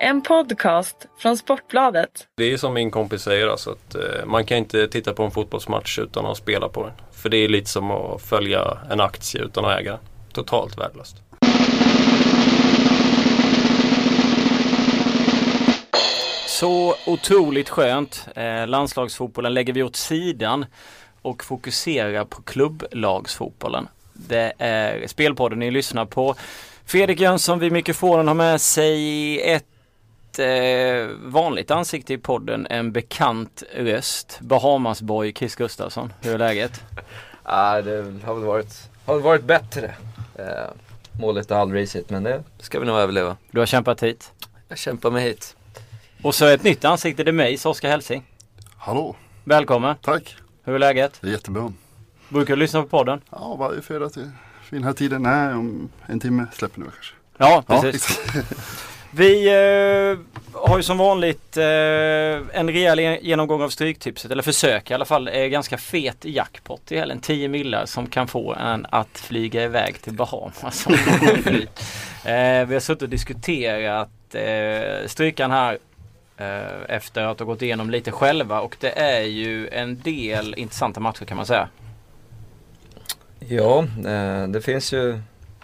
En podcast från Sportbladet. Det är som min kompis säger, alltså att eh, man kan inte titta på en fotbollsmatch utan att spela på den. För det är lite som att följa en aktie utan att äga. Totalt värdelöst. Så otroligt skönt. Eh, landslagsfotbollen lägger vi åt sidan och fokuserar på klubblagsfotbollen. Det är Spelpodden ni lyssnar på. Fredrik Jönsson vid mikrofonen har med sig ett eh, vanligt ansikte i podden, en bekant röst. Bahamasboy Chris Gustafsson. Hur är läget? Ja, det har väl varit, har väl varit bättre. Eh, målet är aldrig risigt men det ska vi nog överleva. Du har kämpat hit. Jag kämpar mig hit. Och så ett nytt ansikte, det är mig, Oskar Helsing. Hallå, Välkommen. tack. Hur är läget? Det är jättebra. Brukar du lyssna på podden? Ja, varje fredag till fin här tiden. Nej, om en timme släpper nu kanske. Ja, Ja, precis. Vi eh, har ju som vanligt eh, en rejäl genomgång av Stryktipset, eller försök i alla fall. Eh, ganska fet jackpot i helgen. 10 millar som kan få en att flyga iväg till Bahamas. eh, vi har suttit och diskuterat eh, strykan här eh, efter att ha gått igenom lite själva och det är ju en del intressanta matcher kan man säga. Ja, eh, det finns ju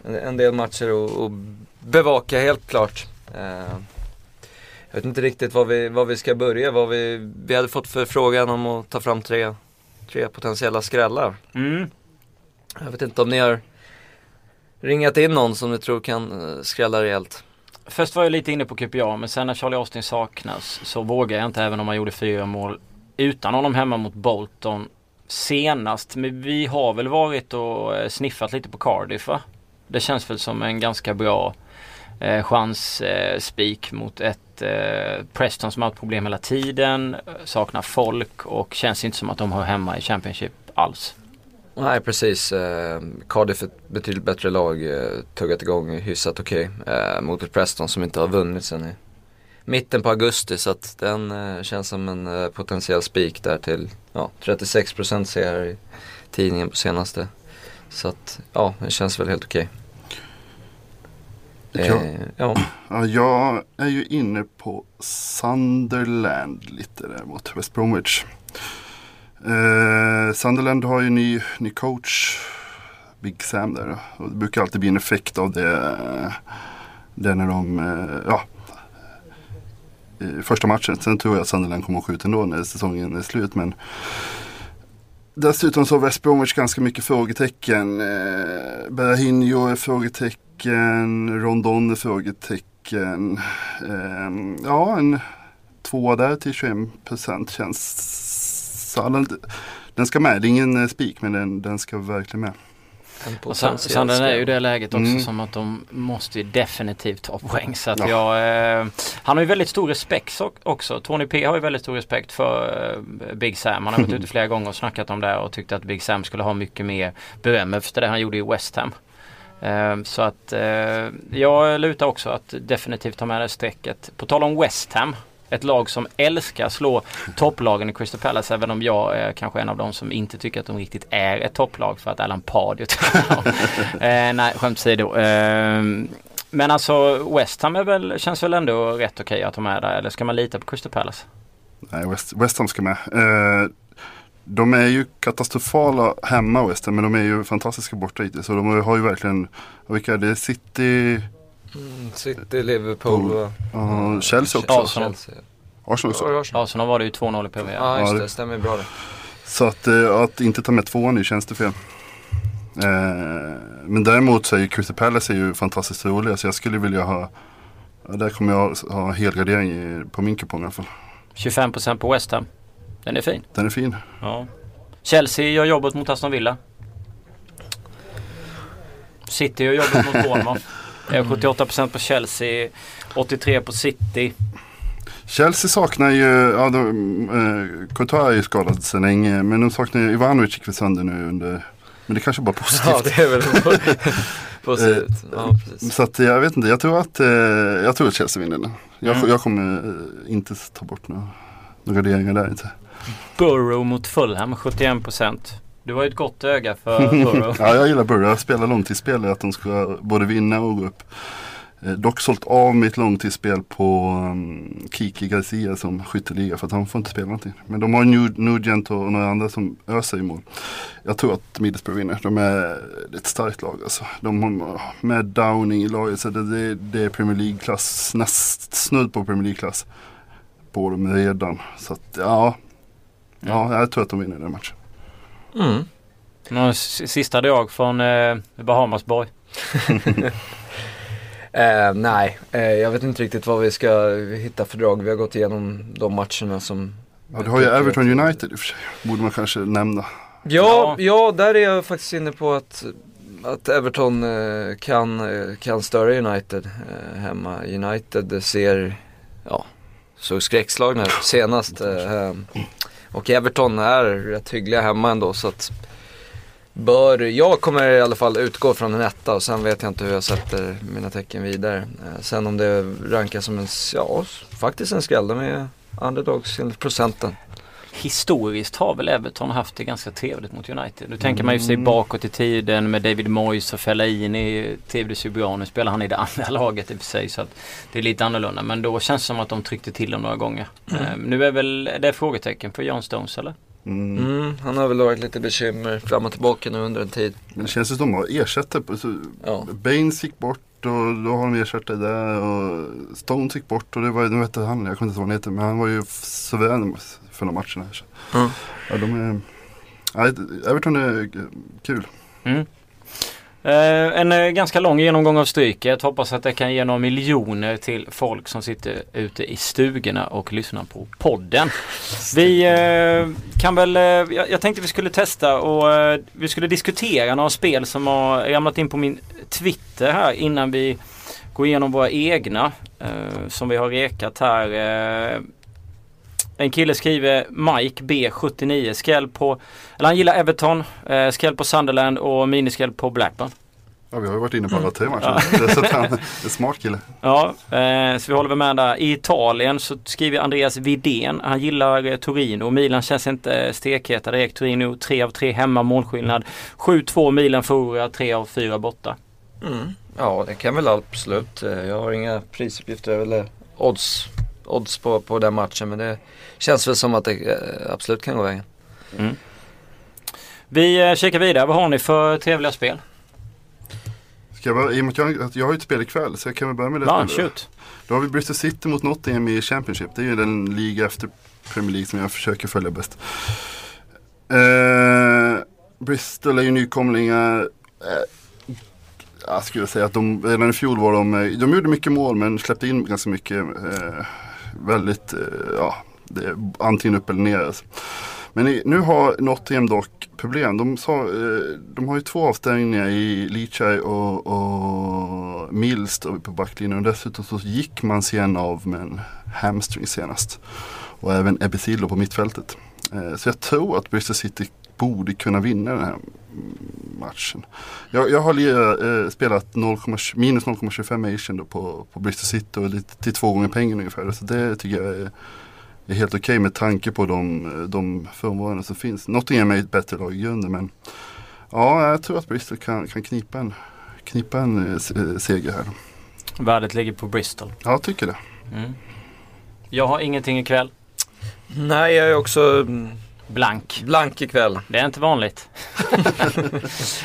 en, del matcher att bevaka helt klart. Eh, jag vet inte riktigt var vi, var vi ska börja. Vad vi, vi hade fått förfrågan om att ta fram tre, tre potentiella skrällar. Mm. Jag vet inte om ni har ringat in någon som ni tror kan eh, skrälla rejält. Först var jag lite inne på QPA men sen när Charlie Austin saknas så vågar jag inte även om han gjorde fyra mål utan honom hemma mot Bolton senast. Men vi har väl varit och eh, sniffat lite på Cardiff va? Det känns väl som en ganska bra eh, chans eh, spik mot ett eh, Preston som har haft problem hela tiden, eh, saknar folk och känns inte som att de har hemma i Championship alls. Nej precis, eh, Cardiff är ett betydligt bättre lag, eh, tuggat igång hyfsat okej eh, mot ett Preston som inte har vunnit sen i mitten på augusti så att den eh, känns som en eh, potentiell spik där till ja, 36% ser jag i tidningen på senaste. Så att ja, det känns väl helt okej. Okay. Eh, ja, Ja, jag är ju inne på Sunderland lite där mot West Bromwich. Eh, Sunderland har ju ny, ny coach, Big Sam där. Och det brukar alltid bli en effekt av det, det när de, eh, ja, i första matchen. Sen tror jag att Sunderland kommer att skjuta ändå när säsongen är slut. Men Dessutom så har West Bromwich ganska mycket frågetecken. Eh, Berahino är frågetecken, Rondon är frågetecken. Eh, ja, en tvåa där till 21% känns... Ja, den, ska med, det är ingen eh, spik men den, den ska verkligen med. Och sen, sen den är ju det läget också Mm. som att de måste ju definitivt ta poäng. Så att Ja. jag, eh, han har ju väldigt stor respekt så- också. Tony P har ju väldigt stor respekt för eh, Big Sam. Han har varit ute flera gånger och snackat om det och tyckte att Big Sam skulle ha mycket mer beröm efter det han gjorde i West Ham. Eh, så att eh, jag lutar också att definitivt ta med det strecket. På tal om West Ham. Ett lag som älskar slå topplagen i Crystal Palace även om jag är kanske en av dem som inte tycker att de riktigt är ett topplag för att Alan Pardew eh, Nej, skämt åsido. Eh, men alltså West Ham är väl, känns väl ändå rätt okej att ha med där eller ska man lita på Crystal Palace? Nej, West, West Ham ska med. Eh, de är ju katastrofala hemma West Ham men de är ju fantastiska borta hittills. Så de har ju verkligen, vilka är det? City, Mm, City, Liverpool och uh, Chelsea också. Arsenal. Chelsea. Arsenal också. Ja, Arsenal. Var det ju 2-0 i PV. Ja just det, stämmer bra det. Så att, eh, att inte ta med tvåan nu känns det fel. Eh, men däremot så är ju Crystal Palace är ju fantastiskt roliga så jag skulle vilja ha där kommer jag ha helgardering på min kupong i alla fall. 25% på West Ham. Den är fin. Den är fin. Ja. Chelsea gör jobbet mot Aston Villa. City gör jobbet mot Bournemouth. Det är 78% på Chelsea, 83% på City. Chelsea saknar ju, ja de, eh, Courtois är ju skadad sedan länge men de saknar ju, Ivanovic gick väl sönder nu under, men det kanske bara är positivt. Ja det är väl positivt. Ja, precis. Så att jag vet inte, jag tror att, eh, jag tror att Chelsea vinner den. Jag, Mm. jag kommer eh, inte ta bort några, några garderingar där inte. Burrow mot Fulham, 71%. Du har ju ett gott öga för Burrow. ja, jag gillar Burrow. Jag spelar långtidsspel att de ska både vinna och gå upp. Eh, dock sålt av mitt långtidsspel på um, Kiki Garcia som skytteliga för att han får inte spela någonting. Men de har Nugent och några andra som öser i mål. Jag tror att Middlesbrough vinner. De är ett starkt lag alltså. De har med Downing i laget så det, det, det är Premier League-klass, näst snudd på Premier League-klass på dem redan. Så att ja, ja jag tror att de vinner den matchen. Mm. Någon sista drag från eh, Bahamasborg? eh, nej, eh, jag vet inte riktigt vad vi ska hitta för drag. Vi har gått igenom de matcherna som... Ja, du har ju Everton United i och för sig. Borde man kanske nämna. Ja, ja, där är jag faktiskt inne på att, att Everton eh, kan, eh, kan störa United eh, hemma. United ser, ja, såg skräckslagna ut senast. Och Everton är rätt hyggliga hemma ändå så att bör, jag kommer i alla fall utgå från en etta och sen vet jag inte hur jag sätter mina tecken vidare. Eh, sen om det rankas som en, ja faktiskt en skräll, de är underdogs enligt procenten. Historiskt har väl Everton haft det ganska trevligt mot United. Nu tänker man ju sig mm. bakåt i tiden med David Moyes och Fellaini. Tevde Subian, nu spelar han i det andra laget i och för sig så att det är lite annorlunda. Men då känns det som att de tryckte till dem några gånger. Mm. Um, nu är väl det frågetecken för John Stones eller? Mm. Mm, han har väl varit lite bekymmer fram och tillbaka nu under en tid. Men det känns som att de har ersättare. Ja. Baines gick bort och då har de ersättare där. Och Stones gick bort och det var, nu vet jag han, jag kommer inte ihåg vad han heter. Men han var ju suverän för de matcherna. Mm. Ja, de är, ja, Everton är kul. Mm. Eh, en eh, ganska lång genomgång av Stryket. Hoppas att det kan ge några miljoner till folk som sitter ute i stugorna och lyssnar på podden. Vi eh, kan väl, jag tänkte vi skulle testa och vi skulle diskutera några spel som har ramlat in på min Twitter här innan vi går igenom våra egna som vi har rekat här. En kille skriver Mike B79 skräll på, eller han gillar Everton, eh, skräll på Sunderland och miniskräll på Blackburn. Ja vi har ju varit inne på alla tre. Ja. så han är en smart kille. Ja, eh, så vi håller väl med där. I Italien så skriver Andreas Vidén. Han gillar eh, Torino. Milan känns inte stekheta direkt. Torino 3 av 3 hemma målskillnad. 7-2 Milan förlorar, 3 av 4 borta. Mm. Ja det kan väl absolut. Eh, jag har inga prisuppgifter eller odds odds på, på den matchen. Men det känns väl som att det eh, absolut kan gå vägen. Mm. Vi eh, kikar vidare. Vad har ni för trevliga spel? Ska jag, bara, I och med att jag, jag har ju ett spel ikväll så jag kan väl börja med det. Ja, shoot. Då har vi Bristol City mot Nottingham i Championship. Det är ju den liga efter Premier League som jag försöker följa bäst. Eh, Bristol är ju nykomlingar. Eh, jag skulle säga att de, redan i fjol var de, eh, de gjorde mycket mål men släppte in ganska mycket. Eh, väldigt, eh, ja, det är antingen upp eller ner. Alltså. Men i, nu har Nottingham dock problem. De, sa, eh, de har ju två avstängningar i Lichai och, och Mills på backlinjen. Och dessutom så gick man sen av med en hamstring senast. Och även Ebesillo på mittfältet. Eh, så jag tror att Bristol City borde kunna vinna den här matchen. Jag, jag har eh, spelat 0, minus 0,25 Asian på, på Bristol City och lite, till två gånger pengen ungefär. Så det tycker jag är, är helt okej okay med tanke på de, de förmånerna som finns. Nottingham är ett bättre lag i grunden men ja, jag tror att Bristol kan, kan knipa en, knipa en eh, seger här. Värdet ligger på Bristol. Ja, jag tycker det. Mm. Jag har ingenting ikväll. Nej, jag är också Blank. Blank ikväll. Det är inte vanligt.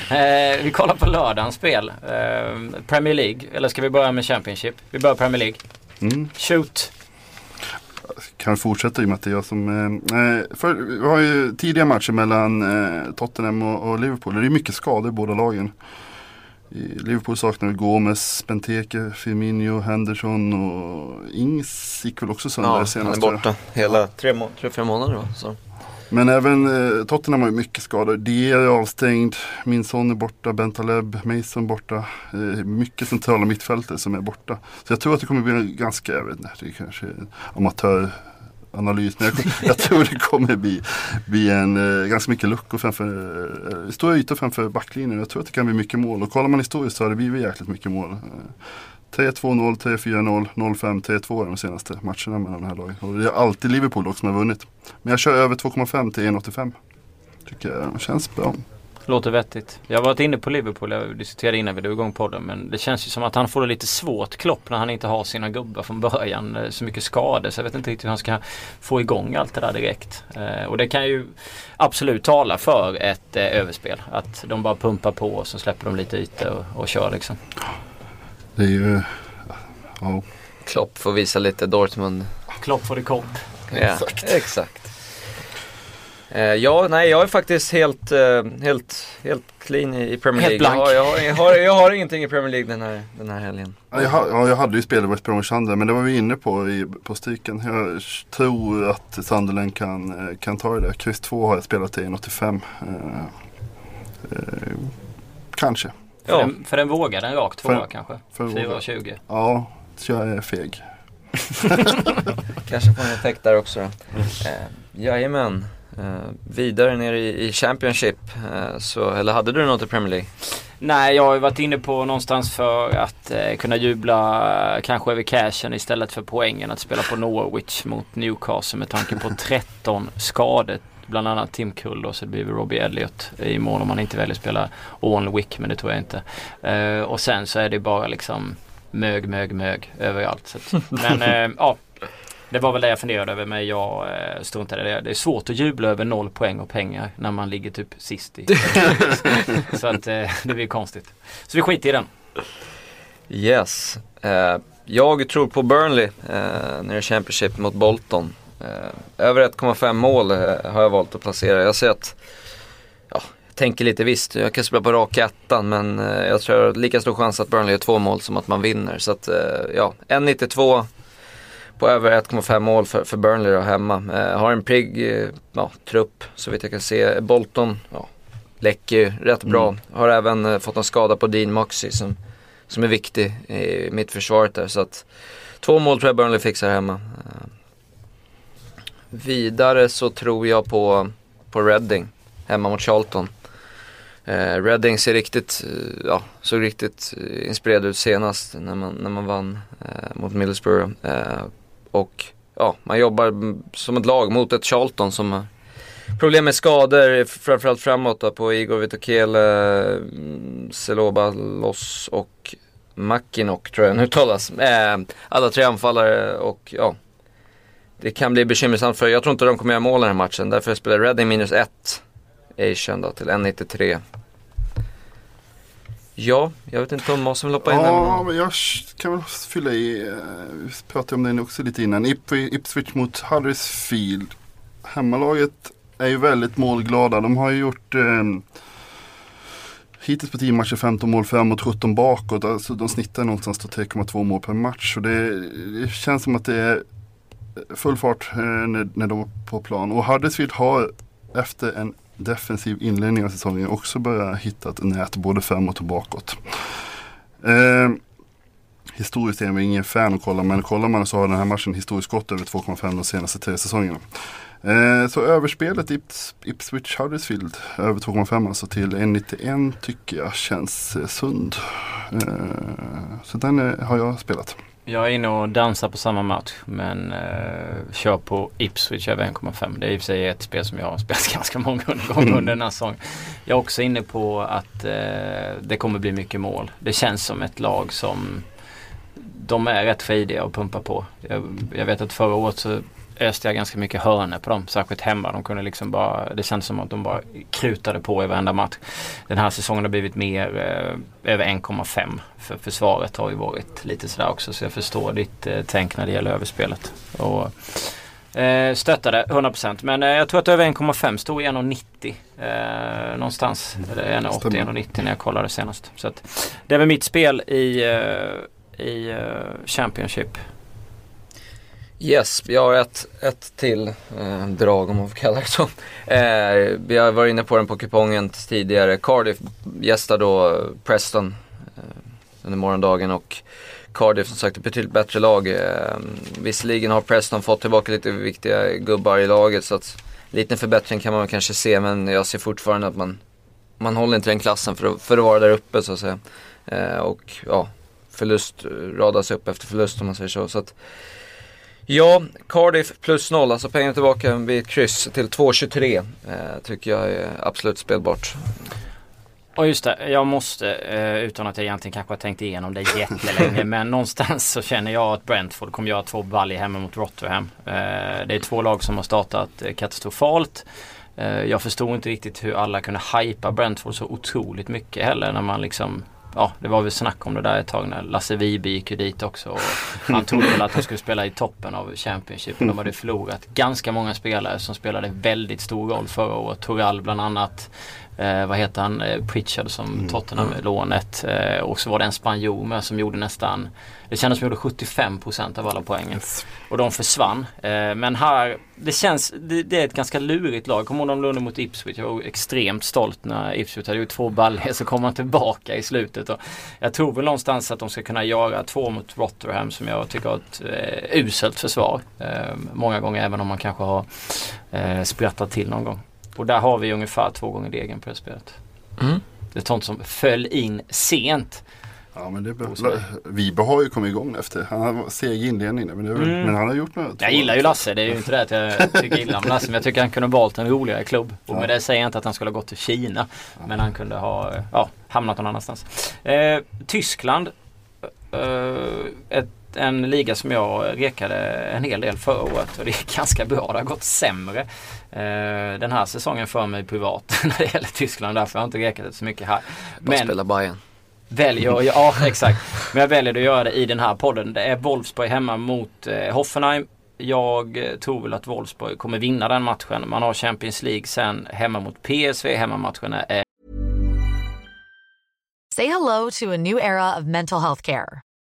eh, vi kollar på lördagens spel. Eh, Premier League. Eller ska vi börja med Championship? Vi börjar Premier League. Mm. Shoot. kan fortsätta i och med att det är jag som... Eh, eh, för, vi har ju tidiga matcher mellan eh, Tottenham och, och, Liverpool. Det är mycket skador i båda lagen. I Liverpool saknar Gomes, Benteke, Firmino, Henderson och Ings gick väl också sönder ja, senast. han är borta hela tre, må tre fyra månader va? Så. Men även eh, Tottenham har ju mycket skador. De är avstängd, min son är borta, Bentaleb, Mason borta. Eh, mycket centrala mittfältare som är borta. Så jag tror att det kommer bli en ganska, jag vet inte, det är kanske amatöranalys. Men jag, jag, tror det kommer bli, bli en, eh, ganska mycket luckor framför, eh, stora ytor framför backlinjen. Jag tror att det kan bli mycket mål. Och kollar man historiskt så har det blivit jäkligt mycket mål. Eh, 3-2-0, 3-4-0, 0-5, 3-2 de senaste matcherna mellan de här lagen. Och det är alltid Liverpool dock som har vunnit. Men jag kör över 2,5 till 1,85. Tycker jag känns bra. låter vettigt. Jag har varit inne på Liverpool, jag diskuterade innan vi drog igång podden. Men det känns ju som att han får det lite svårt Klopp när han inte har sina gubbar från början. Eh, så mycket skador så jag vet inte riktigt hur han ska få igång allt det där direkt. Eh, och det kan ju absolut tala för ett eh, överspel. Att de bara pumpar på och så släpper de lite ytor och, och kör liksom. Det är ju, ja. Klopp får visa lite Dortmund. Klopp for the kopp. Ja, exakt. Eh, ja, nej jag är faktiskt helt, eh, helt, helt clean i, i Premier Helt League. blank. Jag, har- jag, har, jag, har, har ingenting i Premier League den här, den här helgen. Ja, Jag, ha- ja, jag hade ju spelat West Bromwich Sunderland men det var vi inne på i, på stycken. Jag tror att Sunderland kan, eh, kan ta det. Kryss 2 har jag spelat i 1,85. Eh, eh, kanske. För, Ja. den, för den vågade en rak tvåa För- kanske. för våga. 4,20. Ja, så jag är feg. Kanske får en effekt där också då. Eh, jajamän. Eh, vidare ner i, i Championship. Eh, så, eller hade du något i Premier League? Nej, jag har ju varit inne på någonstans för att eh, kunna jubla eh, kanske över cashen istället för poängen att spela på Norwich mot Newcastle med tanke på 13 skador. Bland annat Tim Kull och så blir det Robbie Elliot i mål om man inte väljer att spela Owen Wick men det tror jag inte. Eh, och sen så är det bara liksom mög, mög, mög överallt. Så att, men eh, ja, det var väl det jag funderade över men jag eh, struntade i det. Det är svårt att jubla över noll poäng och pengar när man ligger typ sist i. så att eh, det blir konstigt. Så vi skiter i den. Yes. Eh, jag tror på Burnley eh, nere i Championship mot Bolton. Eh, över 1,5 mål eh, har jag valt att placera. Jag ser att, ja, jag tänker lite visst, jag kan spela på rak ettan men eh, jag tror har lika stor chans att Burnley gör två mål som att man vinner. Så att, ja, 1,92 på över 1,5 mål för, för Burnley då hemma. Har en pigg eh, ja, trupp så vitt jag kan se. Bolton, ja, läcker ju rätt bra. Har även fått en skada på Dean Moxey som som är viktig i mittförsvaret där. Så att två mål tror jag Burnley fixar hemma. Vidare så tror jag på, på Reading hemma mot Charlton. Eh, Reading ser riktigt, eh, ja, såg riktigt eh, inspirerad ut senast när man, när man vann eh, mot Middlesbrough. Eh, och ja, man jobbar som ett lag mot ett Charlton som har problem med skador, framförallt framåt då, på Igor Vitokele, mm, Seloba Loss och Mackinock tror jag den uttalas. Eh, alla tre anfallare och ja, det kan bli bekymmersamt för jag tror inte de kommer göra mål i den här matchen. Därför spelar Reading minus 1 Asian då till 1,93. Ja, jag vet inte om Måsen vill hoppa in Ja, men jag kan väl fylla i. eh, Vi pratade om den också lite innan. Ip- Ipswich mot Huddersfield. Hemmalaget är ju väldigt målglada. De har ju gjort eh, hittills på 10 matcher 15 mål framåt, 17 bakåt. Alltså de snittar någonstans på 3,2 mål per match. Och det, det känns som att det är full fart eh, när, när de är på plan. Och Huddersfield har efter en defensiv inledning av säsongen också börjat hitta ett nät både framåt och bakåt. Eh, historiskt är jag ingen fan att kolla men kollar man så har den här matchen historiskt gått över 2,5 de senaste tre säsongerna. Eh, så överspelet Ips, Ipswich Huddersfield över 2,5 alltså till 1,91 tycker jag känns eh, sund. Eh, så den eh, har jag spelat. Jag är inne och dansar på samma match men eh, kör på Ipswich över 1,5. Det är i och för sig ett spel som jag har spelat ganska många gånger under den här säsongen. Jag är också inne på att eh, det kommer bli mycket mål. Det känns som ett lag som de är rätt frejdiga och pumpar på. Jag, jag vet att förra året så öste jag ganska mycket hörnor på dem, särskilt hemma. De kunde liksom bara, det känns som att de bara krutade på i varenda match. Den här säsongen har blivit mer eh, över 1,5 för försvaret har ju varit lite sådär också så jag förstår ditt eh, tänk när det gäller överspelet. Och, eh, stöttade 100% men eh, jag tror att över 1,5 stod i 1,90 eh, någonstans. Eller 1,80 Stämmer. 1,90 när jag kollade senast. Så att, det är väl mitt spel i, eh, i eh, Championship. Yes, vi har ett, ett till eh, drag om man får kalla det så. Eh, vi har varit inne på den på kupongen tidigare. Cardiff gästar då Preston eh, under morgondagen och Cardiff som sagt ett betydligt bättre lag. Eh, visserligen har Preston fått tillbaka lite viktiga gubbar i laget så att liten förbättring kan man väl kanske se men jag ser fortfarande att man, man håller inte den klassen för att, för att vara där uppe så att säga. Eh, och ja, förlust eh, radas upp efter förlust om man säger så. så att, Ja, Cardiff plus noll, alltså pengarna tillbaka vid ett kryss till 2,23 eh, tycker jag är absolut spelbart. Och just det, jag måste eh, utan att jag egentligen kanske har tänkt igenom det jättelänge men någonstans så känner jag att Brentford kommer göra två baljor hemma mot Rotherham. Eh, det är två lag som har startat eh, katastrofalt. Jag förstod inte riktigt hur alla kunde hypa Brentford så otroligt mycket heller när man liksom ja, det var väl snack om det där ett tag när Lasse Vibe gick ju dit också. Och han trodde väl att de skulle spela i toppen av Championship. De hade förlorat ganska många spelare som spelade väldigt stor roll förra året. Toral bland annat. Eh, vad heter han? Eh, Pritchard som mm. Tottenham-lånet. Eh, och så var det en spanjor med som gjorde nästan Det kändes som gjorde 75% av alla poängen. Yes. Och de försvann. Eh, men här, det känns, det, det, är ett ganska lurigt lag. Kommer ihåg de lånade mot Ipswich. Jag var extremt stolt när Ipswich hade gjort två baljor så kom man tillbaka i slutet. Och jag tror väl någonstans att de ska kunna göra två mot Rotherham som jag tycker har ett eh, uselt försvar. Eh, många gånger även om man kanske har eh, sprattat till någon gång. Och där har vi ungefär två gånger degen på det spelet. Mm. Det är sånt som föll in sent. Ja men det Vibe har ju kommit igång efter. Han har seg inledning men, mm. men han har gjort något. Jag gillar ju Lasse. Det är ju inte det att jag tycker illa om Lasse. Men jag tycker han kunde ha valt en roligare klubb. Och med det säger jag inte att han skulle ha gått till Kina. Ja. Men han kunde ha ja, hamnat någon annanstans. Eh, Tyskland. Eh, ett en liga som jag rekade en hel del förra året och det är ganska bra. Det har gått sämre eh, den här säsongen för mig privat när det gäller Tyskland. Därför har jag inte rekat det så mycket här. Bara Men spela Bayern. Väljer, ja exakt. Men jag väljer att göra det i den här podden. Det är Wolfsburg hemma mot eh, Hoffenheim. Jag eh, tror väl att Wolfsburg kommer vinna den matchen. Man har Champions League sen hemma mot PSV. Hemmamatchen är... Say hello to a new era of mental health care.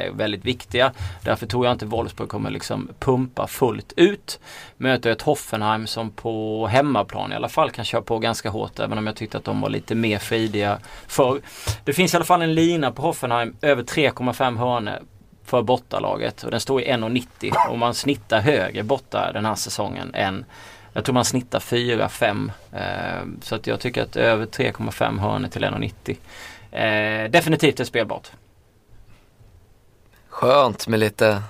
Är väldigt viktiga. Därför tror jag inte Wolfsburg kommer liksom pumpa fullt ut. Möter ett Hoffenheim som på hemmaplan i alla fall kan köra på ganska hårt även om jag tyckte att de var lite mer fridiga förr. Det finns i alla fall en lina på Hoffenheim över 3,5 hörner för bortalaget och den står i 1,90 och man snittar högre borta den här säsongen än jag tror man snittar 4-5 eh, så att jag tycker att över 3,5 hörner till 1,90 eh, definitivt är spelbart. Skönt med lite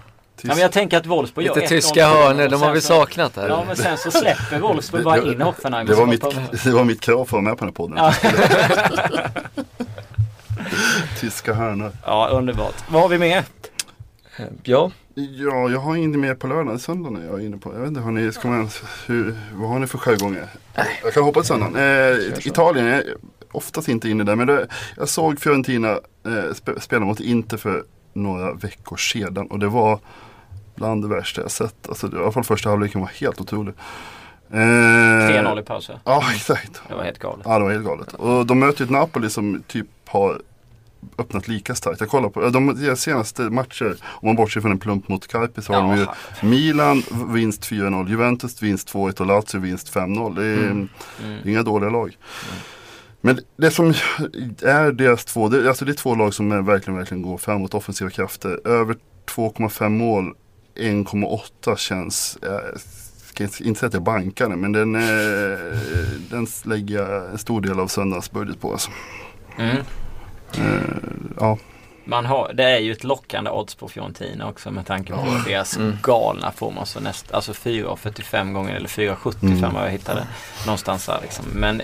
Ja, men jag tänker att Wolfsburg Lite tyska hörnor, de har vi saknat här. Ja men sen så släpper Wolfsburg bara in Hoffenheim. Det var, mitt, det var mitt krav för att vara med på den här podden. tyska hörnor. Ja underbart. Vad har vi mer? Ja. Ja, jag har inte mer på lördag. Söndagen är jag inne på. Jag vet inte, har ni, ska man, hur, vad har ni för sjögångar? Jag kan hoppa på söndagen. Eh, Italien är oftast inte inne där. Men det, jag såg Fiorentina eh, spela mot Inter för några veckor sedan. Och det var bland det värsta jag sett. Alltså, I alla fall första halvleken var helt otrolig. Eh, 3-0 i pausen. Ja exakt. Det var helt galet. Ja det var helt galet. Och de möter ett Napoli som typ har öppnat lika starkt. Jag kollar på de senaste matcher, om man bortser från en plump mot Carpi så har de ju Milan vinst 4-0, Juventus vinst 2-1 och Lazio vinst 5-0. Det är mm. Mm. inga dåliga lag. Mm. Men det som är deras två, det, alltså det är två lag som är verkligen, verkligen går framåt, offensiva krafter. Över 2,5 mål, 1,8 känns, jag ska inte säga att jag bankar den, men den, den lägger jag en stor del av söndagens budget på. Alltså. Mm. Uh, ja. Man har, det är ju ett lockande odds på Fiorentina också med tanke på oh. deras mm. galna form. Alltså, näst, alltså 4,45 gånger eller 4,75 mm. vad jag hittade. Någonstans där liksom. Men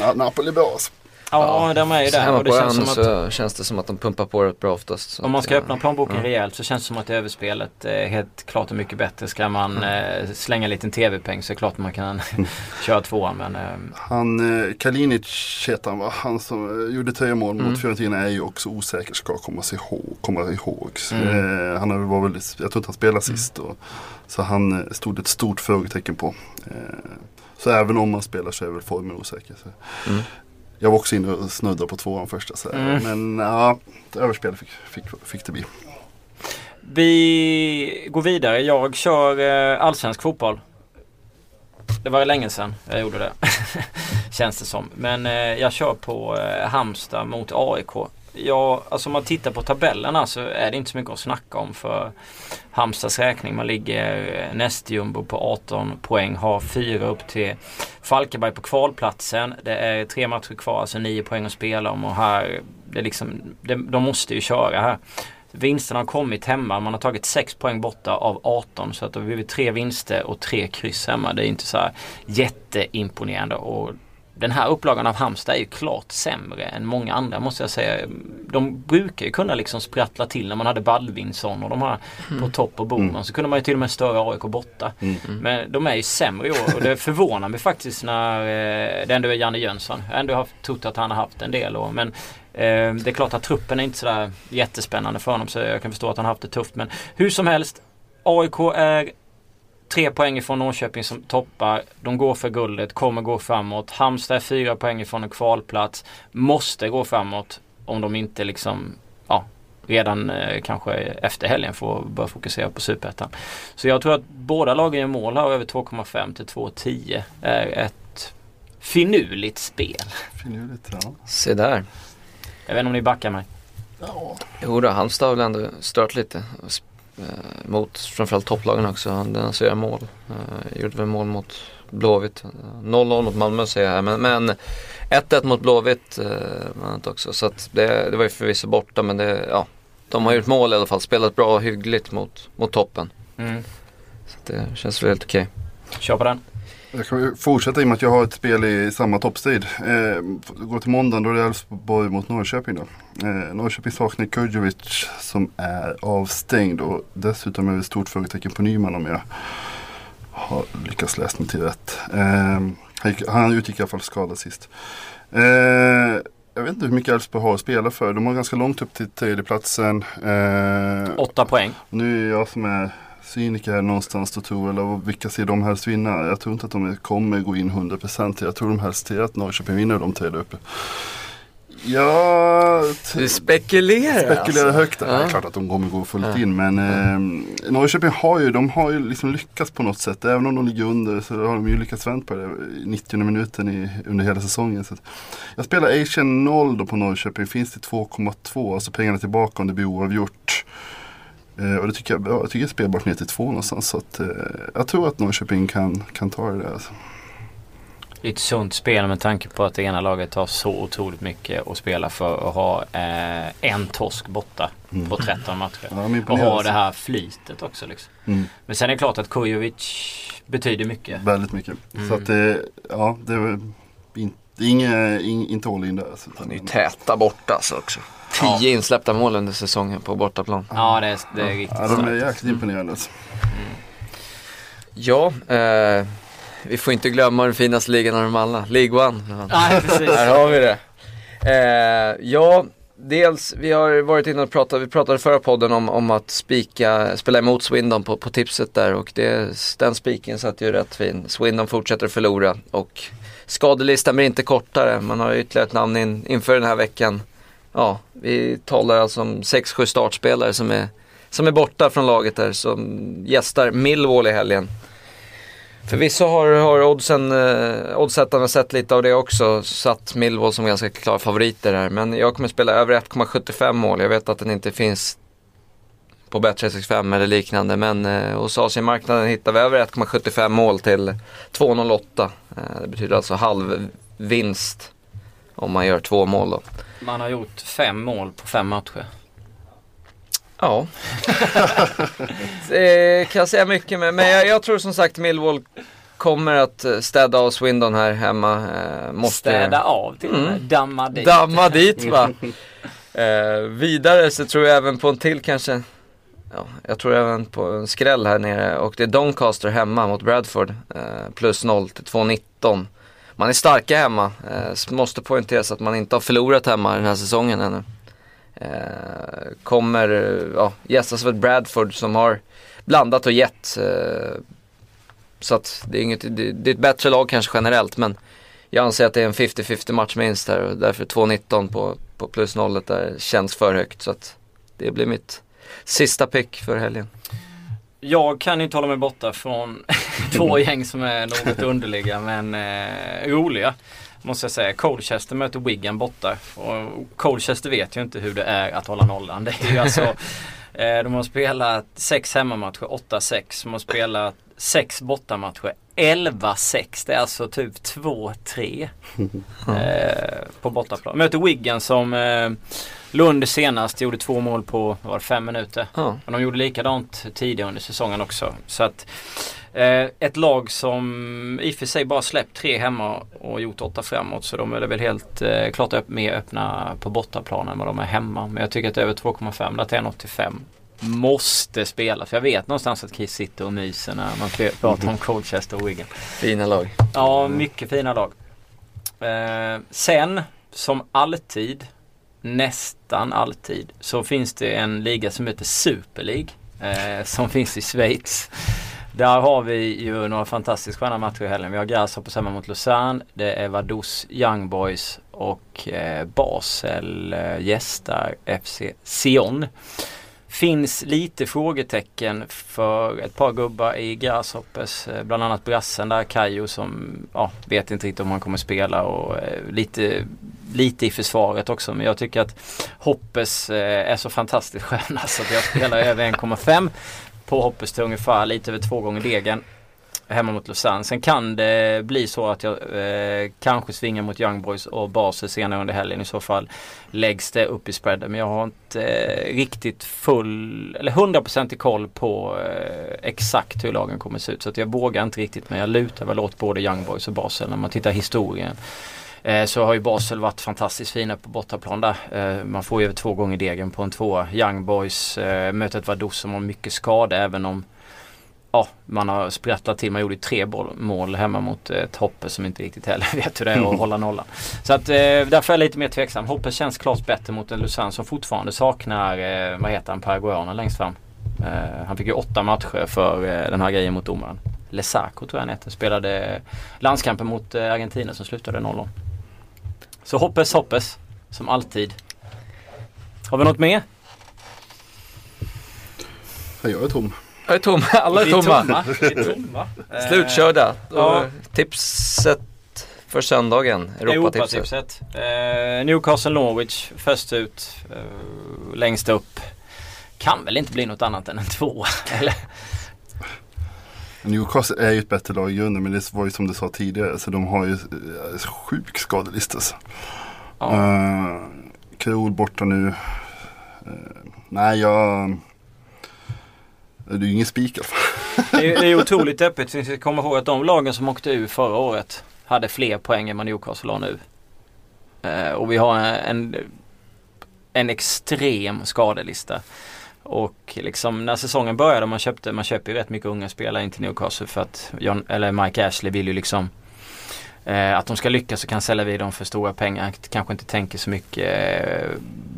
Ja, Napoli är bra alltså. Ja, de är ju där. hemma Och det på känns ön som att så känns det som att de pumpar på rätt bra oftast. Om man att, ska eh, öppna plånboken ja. rejält så känns det som att överspelet är helt klart är mycket bättre. Ska man eh, slänga en liten tv-peng så är det klart man kan köra tvåan. Men eh, Han, eh, Kalinic heter han va? Han som eh, gjorde tre mål Mm. mot Fiorentina är ju också osäker ska komma sig ihåg. Komma ihåg. Så, Mm. eh, han har väl var väldigt, jag tror inte han spelade sist. Och, så han eh, stod ett stort frågetecken på. Så även om han spelar så är väl formen osäker. Så. Mm. Jag var också inne och snuddade på tvåan första. Så, Mm. Men ja, överspel fick, fick, fick det bli. vi går vidare. Jag kör eh, allsvensk fotboll. Det var länge sedan jag gjorde det. Känns det som. Men eh, jag kör på eh, Halmstad mot AIK. Ja, alltså om man tittar på tabellerna så är det inte så mycket att snacka om för Halmstads räkning. Man ligger eh, nästjumbo på 18 poäng, har fyra upp till Falkenberg på kvalplatsen. Det är tre matcher kvar, alltså nio poäng att spela om och här, det är liksom, det, de måste ju köra här. Vinsterna har kommit hemma. Man har tagit 6 poäng borta av 18. Så att det har blivit tre vinster och tre kryss hemma. Det är inte så här jätteimponerande. Och den här upplagan av Halmstad är ju klart sämre än många andra måste jag säga. De brukar ju kunna liksom sprattla till när man hade Baldvinsson och de här på topp och Boman. Så kunde man ju till och med störa AIK borta. Men de är ju sämre i år och det förvånar mig faktiskt när eh, det ändå är Janne Jönsson. Jag har ändå haft, trott att han har haft en del år. Men eh, det är klart att truppen är inte sådär jättespännande för honom så jag kan förstå att han har haft det tufft. Men hur som helst. AIK är tre poäng ifrån Norrköping som toppar. De går för guldet, kommer gå framåt. Halmstad är fyra poäng ifrån en kvalplats. Måste gå framåt om de inte liksom, ja, redan eh, kanske efter helgen får börja fokusera på superettan. Så jag tror att båda lagen gör mål här över 2,5 till 2,10 är ett finurligt spel. Finurligt, ja. Se där. Jag vet inte om ni backar mig. ja. Jo då, Halmstad har väl ändå stört lite. Eh, mot framförallt topplagen också. Han alltså gör mål. Eh, gjorde väl mål mot Blåvitt. Eh, 0-0 mot Malmö säger jag här. Men, men 1-1 mot Blåvitt eh, också. Så det, det var ju förvisso borta men det, ja. De har gjort mål i alla fall. Spelat bra och hyggligt mot, mot toppen. Mm. Så det känns väl helt okej. Kör på den. Jag kan fortsätta i och med att jag har ett spel i samma toppstrid. Eh, går till måndagen då är det Elfsborg mot Norrköping då. Eh, Norrköping saknar Kurjovic som är avstängd och dessutom är det ett stort frågetecken på Nyman om jag har lyckats läsa mig till rätt. Eh, han utgick i alla fall skadad sist. Eh, jag vet inte hur mycket Elfsborg har att spela för. De har ganska långt upp till tredjeplatsen. Eh, Åtta poäng. nu är jag som är cyniker här någonstans och tror, eller vilka ser de helst vinna? Jag tror inte att de kommer gå in 100%. Jag tror de helst ser att Norrköping vinner de tre uppe. Jag Du spekulerar spekulerar alltså. högt. Det Ja. är klart att de kommer gå fullt Ja. in men eh, Norrköping har ju, de har ju liksom lyckats på något sätt. Även om de ligger under så har de ju lyckats vända på det i 90 minuten i, under hela säsongen. Så jag spelar Asian 0 då på Norrköping. Finns det 2,2 alltså pengarna tillbaka om det blir oavgjort. Eh, och det tycker jag, ja, jag tycker det är spelbart ner till 2 någonstans. Så att, eh, jag tror att Norrköping kan, kan ta det där. Alltså. Det är ett sunt spel med tanke på att det ena laget har så otroligt mycket att spela för och ha eh, en torsk borta Mm. på 13 matcher. Ja, Och ha alltså. det här flytet också liksom. Mm. Men sen är det klart att Kujovic betyder mycket. Väldigt mycket. Mm. Så att det, ja, det är, in, det är inga, in, inte all in där. Alltså. Han är ju täta borta alltså också. Ja. Tio insläppta mål under säsongen på bortaplan. Ja det är, det är riktigt Ja, de är jäkligt imponerande. Alltså. Ja, eh, vi får inte glömma den finaste ligan av dem alla, League One. Nej precis. Här har vi det. Eh, ja, dels, vi har varit inne och pratat, vi pratade förra podden om, om att spika, spela emot Swindon på, på tipset där och det, den spiken satt ju rätt fin. Swindon fortsätter förlora och skadelistan blir inte kortare. Man har ytterligare ett namn in, inför den här veckan. Ja, vi talar alltså om 6-7 startspelare som är, som är borta från laget där som gästar Millwall i helgen. Förvisso har, har oddsen, eh, oddsättarna sett lite av det också, satt Millwall som ganska klara favoriter här. Men jag kommer spela över 1,75 mål. Jag vet att den inte finns på Bet365 eller liknande. Men eh, hos Asienmarknaden hittar vi över 1,75 mål till 2,08. Eh, det betyder alltså halv vinst om man gör två mål då. Man har gjort fem mål på fem matcher. Ja. det kan jag säga mycket med. Men jag, jag tror som sagt Millwall kommer att eh, städa av Swindon här hemma. Eh, måste... Städa av till. Mm. Damma dit. Damma dit va. Eh, vidare så tror jag även på en till kanske. Ja, jag tror även på en skräll här nere och det är Doncaster hemma mot Bradford. Eh, plus 0 till 2,19. Man är starka hemma. Eh, måste poängteras att man inte har förlorat hemma den här säsongen ännu. Eh, kommer eh, ja, gästas av ett Bradford som har blandat och gett. Eh, så att det är, inget, det, det är ett bättre lag kanske generellt men jag anser att det är en 50-50 match minst här och därför 2-19 på, på plus nollet där känns för högt. Så att det blir mitt sista pick för helgen. Jag kan inte hålla mig borta från två gäng som är något underliga men eh, roliga. Måste jag säga. Colchester möter Wigan borta. Och Colchester vet ju inte hur det är att hålla nollan. Det är ju alltså eh, De har spelat sex hemmamatcher, 8-6. De har spelat sex bortamatcher, 11-6. Det är alltså typ 2-3 eh, på bortaplan. Möter Wigan som eh, Lund senast gjorde två mål på var det, fem minuter. Ja. Och de gjorde likadant tidigare under säsongen också. Så att eh, ett lag som i och för sig bara släppt tre hemma och gjort åtta framåt. Så de är väl helt eh, klart upp, mer öppna på bortaplan än vad de är hemma. Men jag tycker att över 2,5 där till 1,85 måste spela. För jag vet någonstans att Kiss sitter och myser när man pratar om Colchester och Wigan. Fina lag. Ja, mycket fina lag. Eh, sen, som alltid, nästan alltid, så finns det en liga som heter Super League. Eh, som finns i Schweiz. Där har vi ju några fantastiskt sköna matcher i helgen. Vi har Grasshoppers hemma mot Lausanne. Det är Vaduz Young Boys och eh, Basel eh, gästar FC Sion. Finns lite frågetecken för ett par gubbar i Grasshoppers. Eh, bland annat brassen där, Kajo som ja, vet inte riktigt om han kommer spela och eh, lite, lite i försvaret också. Men jag tycker att Hoppes eh, är så fantastiskt sköna så att jag spelar över 1,5 på Hoppes till ungefär lite över två gånger degen hemma mot Lausanne. Sen kan det bli så att jag eh, kanske svingar mot Young Boys och Basel senare under helgen. I så fall läggs det upp i spreaden. Men jag har inte eh, riktigt full eller 100% i koll på eh, exakt hur lagen kommer se ut. Så att jag vågar inte riktigt men jag lutar väl åt både Young Boys och Basel när man tittar historien. Eh, så har ju Basel varit fantastiskt fina på bortaplan där. Eh, man får ju över två gånger degen på en tvåa. Young Boys eh, mötet var dos som har mycket skada även om ja, man har sprattlat till. Man gjorde ju tre mål hemma mot eh, ett Hoppe som inte riktigt heller vet hur det är att hålla nollan. Så att eh, därför är jag lite mer tveksam. Hoppe känns klart bättre mot en Luzan som fortfarande saknar, eh, vad heter han, paraguayanen längst fram. Eh, han fick ju åtta matcher för eh, den här grejen mot domaren. Lesaco tror jag han heter. Spelade landskampen mot eh, Argentina som slutade 0 Så hoppes hoppes, som alltid. Har vi något mer? Jag är tom. Jag är tom, alla är tomma. Är tomma. Eh, Slutkörda. ja. Tipset för söndagen, Europatipset. Europatipset. Eh, Newcastle Norwich först ut. Eh, längst upp. Kan väl inte bli något annat än en tvåa. Eller? Newcastle är ju ett bättre lag i grunden men det var ju som du sa tidigare så de har ju eh, sjuk skadelista. Ja. Uh, Krol borta nu. Eh, nej jag... Det är ju ingen spik fall. Det är, det är otroligt öppet. Vi ska komma ihåg att de lagen som åkte ur förra året hade fler poäng än vad Newcastle har nu. Eh, och vi har en, en extrem skadelista. Och liksom när säsongen började, man köpte, man köper ju rätt mycket unga spelare in till Newcastle för att John, eller Mike Ashley vill ju liksom eh, att de ska lyckas så kan sälja vid dem för stora pengar. Kanske inte tänker så mycket eh,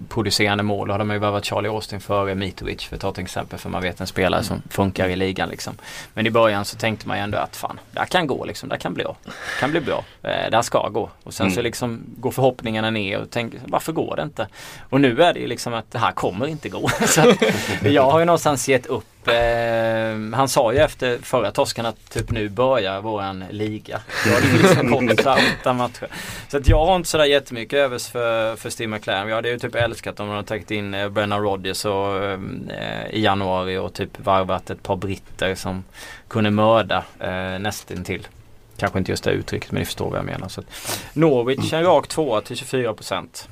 producerande mål. Då hade man ju värvat Charlie Austin före Mitrovic för att ta ett exempel. För man vet en spelare som funkar i ligan liksom. Men i början så tänkte man ju ändå att fan, det här kan gå liksom. Det här kan bli bra. Det kan bli bra. Eh, det här ska gå. Och sen så liksom går förhoppningarna ner och tänker varför går det inte? Och nu är det ju liksom att det här kommer inte gå. så jag har ju någonstans gett upp Eh, han sa ju efter förra torsken att typ nu börjar våran liga. Då har det liksom gått så åtta matcher. Så att jag har inte sådär jättemycket övers för, för Steve McLaren. Jag hade ju typ älskat om de hade tagit in eh, Brennan Rodgers och, eh, i januari och typ varvat ett par britter som kunde mörda eh, nästintill. Kanske inte just det uttrycket men ni förstår vad jag menar. Så att, Norwich en rak tvåa till 24 procent.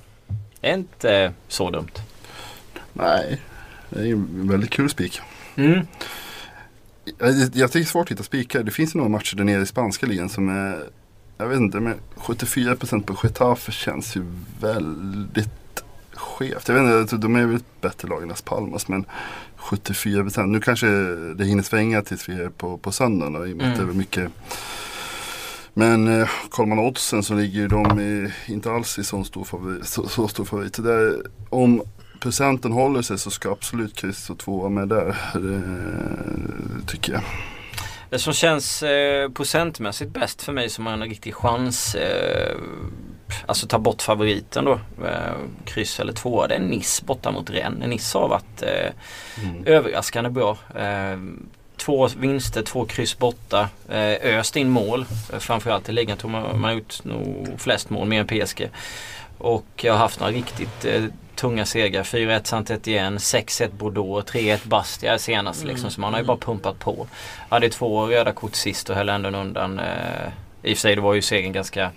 Är inte så dumt. Nej, det är ju en väldigt kul spik. Mm. Jag, jag tycker det är svårt att hitta spikar. Det finns ju några matcher där nere i spanska ligan som är jag vet inte, men 74% på Getafe känns ju väldigt skevt. Jag vet inte, de är väl ett bättre lag än Las Palmas men 74% nu kanske det hinner svänga tills vi är på, på söndagen då, i och med att det är väl mycket men eh, kollar man oddsen så ligger ju de i, inte alls i så stor favorit. Så, så stor favorit. Där, om procenten håller sig så ska absolut kryss och tvåa med där. Det, tycker jag. Det som känns eh, procentmässigt bäst för mig som har en riktig chans eh, Alltså ta bort favoriten då. Eh, kryss eller tvåa. Det är Nice borta mot Rennes. Nice har varit eh, mm. överraskande bra. Eh, två vinster, två kryss borta. Eh, öst in mål. Eh, framförallt i ligan tror man, man gjort nog flest mål, mer än PSG. Och jag har haft några riktigt eh, tunga segrar. 4-1 Saint-Étienne, 6-1 Bordeaux, 3-1 Bastia senast. Mm. Liksom, så man har ju bara pumpat på. Hade två röda kort sist och höll ändå undan. Eh, I och för sig det var ju segern ganska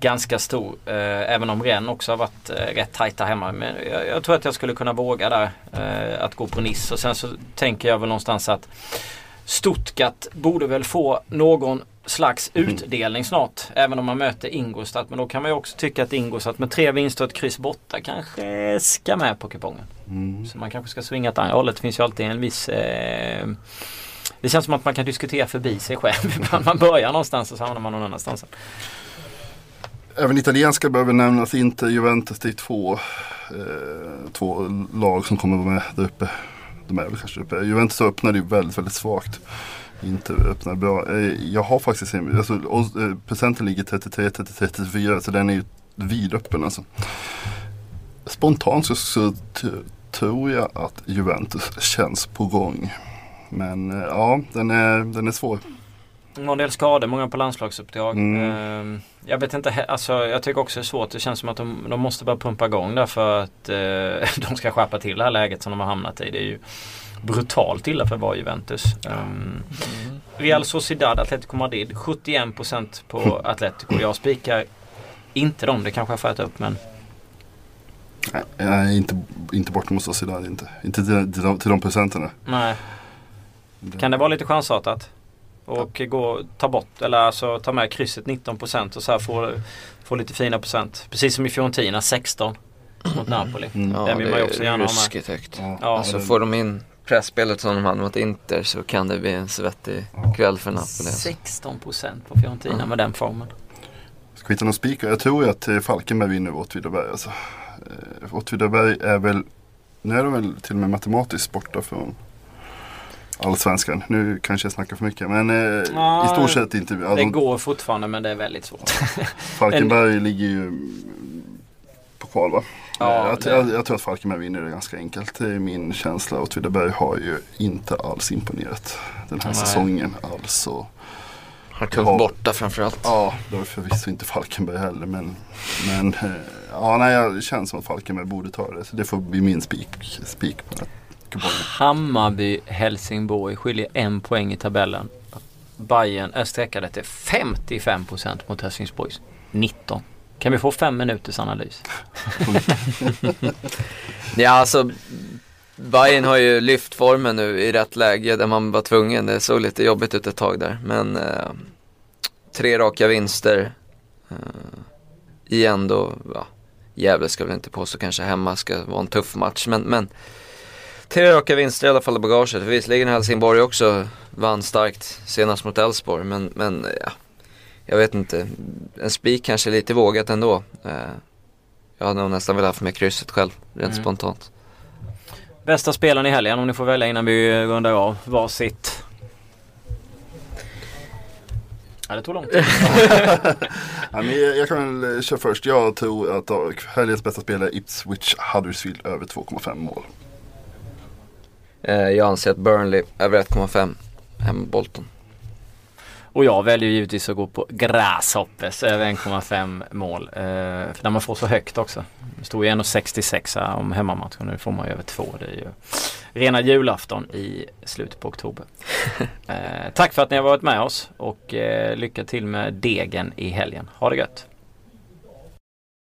ganska stor. Eh, även om Rennes också har varit eh, rätt tajta hemma. Men jag, jag, tror att jag skulle kunna våga där eh, att gå på Nice. Och sen så tänker jag väl någonstans att Stuttgart borde väl få någon slags mm. utdelning snart. Även om man möter Ingolstadt. Men då kan man ju också tycka att Ingolstadt med tre vinster och ett kryss borta kanske ska med på kupongen. Mm. Så man kanske ska svinga åt andra hållet. Det finns ju alltid en viss eh, Det känns som att man kan diskutera förbi sig själv. man börjar någonstans och så hamnar man någon annanstans. Även italienska behöver nämnas. Inte Juventus. Det är två, eh, två lag som kommer vara med där uppe. De är väl kanske uppe. Juventus öppnade ju väldigt, väldigt svagt inte öppnar bra. Eh, jag har faktiskt, alltså, eh, procenten ligger 33, 33, 34 så den är ju vidöppen alltså. Spontant så, så tror jag att Juventus känns på gång. Men eh, ja, den är, den är svår. En del skador, många på landslagsuppdrag. Mm. Ehm, jag vet inte, alltså, jag tycker också det är svårt. Det känns som att de, de måste bara pumpa igång där för att eh, de ska skärpa till det här läget som de har hamnat i. Det är ju brutalt illa för att vara Juventus. Um, Real Sociedad, Atletico Madrid 71% på Atletico. Jag spikar inte dem, det kanske jag får äta upp men Nej, inte, inte bort mot Sociedad inte. Inte till, till, de, till de procenterna. Nej. Kan det vara lite chansartat? Och ja. gå, ta bort, eller alltså ta med krysset 19% och så här få, få lite fina procent. Precis som i Fiorentina 16 mot Napoli. Mm. Ja, Den vill man ju också gärna ha med. högt. Ja. Ja. Alltså får de in pressspelet som de hade mot Inter så kan det bli en svettig kväll för Napoli. 16% på Fiorentina mm. med den formen. Ska vi hitta någon spikar? Jag tror ju att eh, Falkenberg vinner Åtvidaberg. Alltså. Eh, Åtvidaberg är väl, nu är de väl till och med matematiskt borta från Allsvenskan. Nu kanske jag snackar för mycket men eh, ja, i stort sett inte. Ja, det går fortfarande men det är väldigt svårt. Falkenberg en... ligger ju på kval va? Ja, jag, det... jag, jag, tror att Falkenberg vinner det ganska enkelt. Det är min känsla. Och Åtvidaberg har ju inte alls imponerat den här Nej. säsongen alls. Och har tufft har, borta framförallt. Ja, det har förvisso inte Falkenberg heller. Men, men eh, ja, nej, det känns som att Falkenberg borde ta det. Så det får bli min spik, spik på. Hammarby-Helsingborg skiljer en poäng i tabellen. Bayern är sträckade till 55% mot Helsingborgs 19. Kan vi få fem minuters analys? ja alltså Bayern har ju lyft formen nu i rätt läge där man var tvungen. Det såg lite jobbigt ut ett tag där. Men eh, tre raka vinster. Eh, igen då, ja, Gävle ska väl inte påstå kanske hemma ska vara en tuff match. Men, men tre raka vinster i alla fall i bagaget. Visserligen Helsingborg också vann starkt senast mot Elfsborg. Men, men ja, jag vet inte. En spik kanske är lite vågat ändå. Eh, jag hade nog nästan velat haft med krysset själv, rent mm. spontant. Bästa spelaren i helgen om ni får välja innan vi rundar av varsitt. Ja, det tog lång tid. ja, men jag, jag kan väl köra först. Jag tror att helgens bästa spelare är Ipswich Huddersfield över 2,5 mål. Eh, jag anser att Burnley över 1,5 hemma Bolton. Och jag väljer givetvis att gå på Grasshoppers över 1,5 mål. Eh, för när man får så högt också. Det stod ju 1,66 om hemmamatchen. Nu får man ju över två. Det är ju rena julafton i slutet på oktober. eh, tack för att ni har varit med oss och eh, lycka till med degen i helgen. Ha det gött!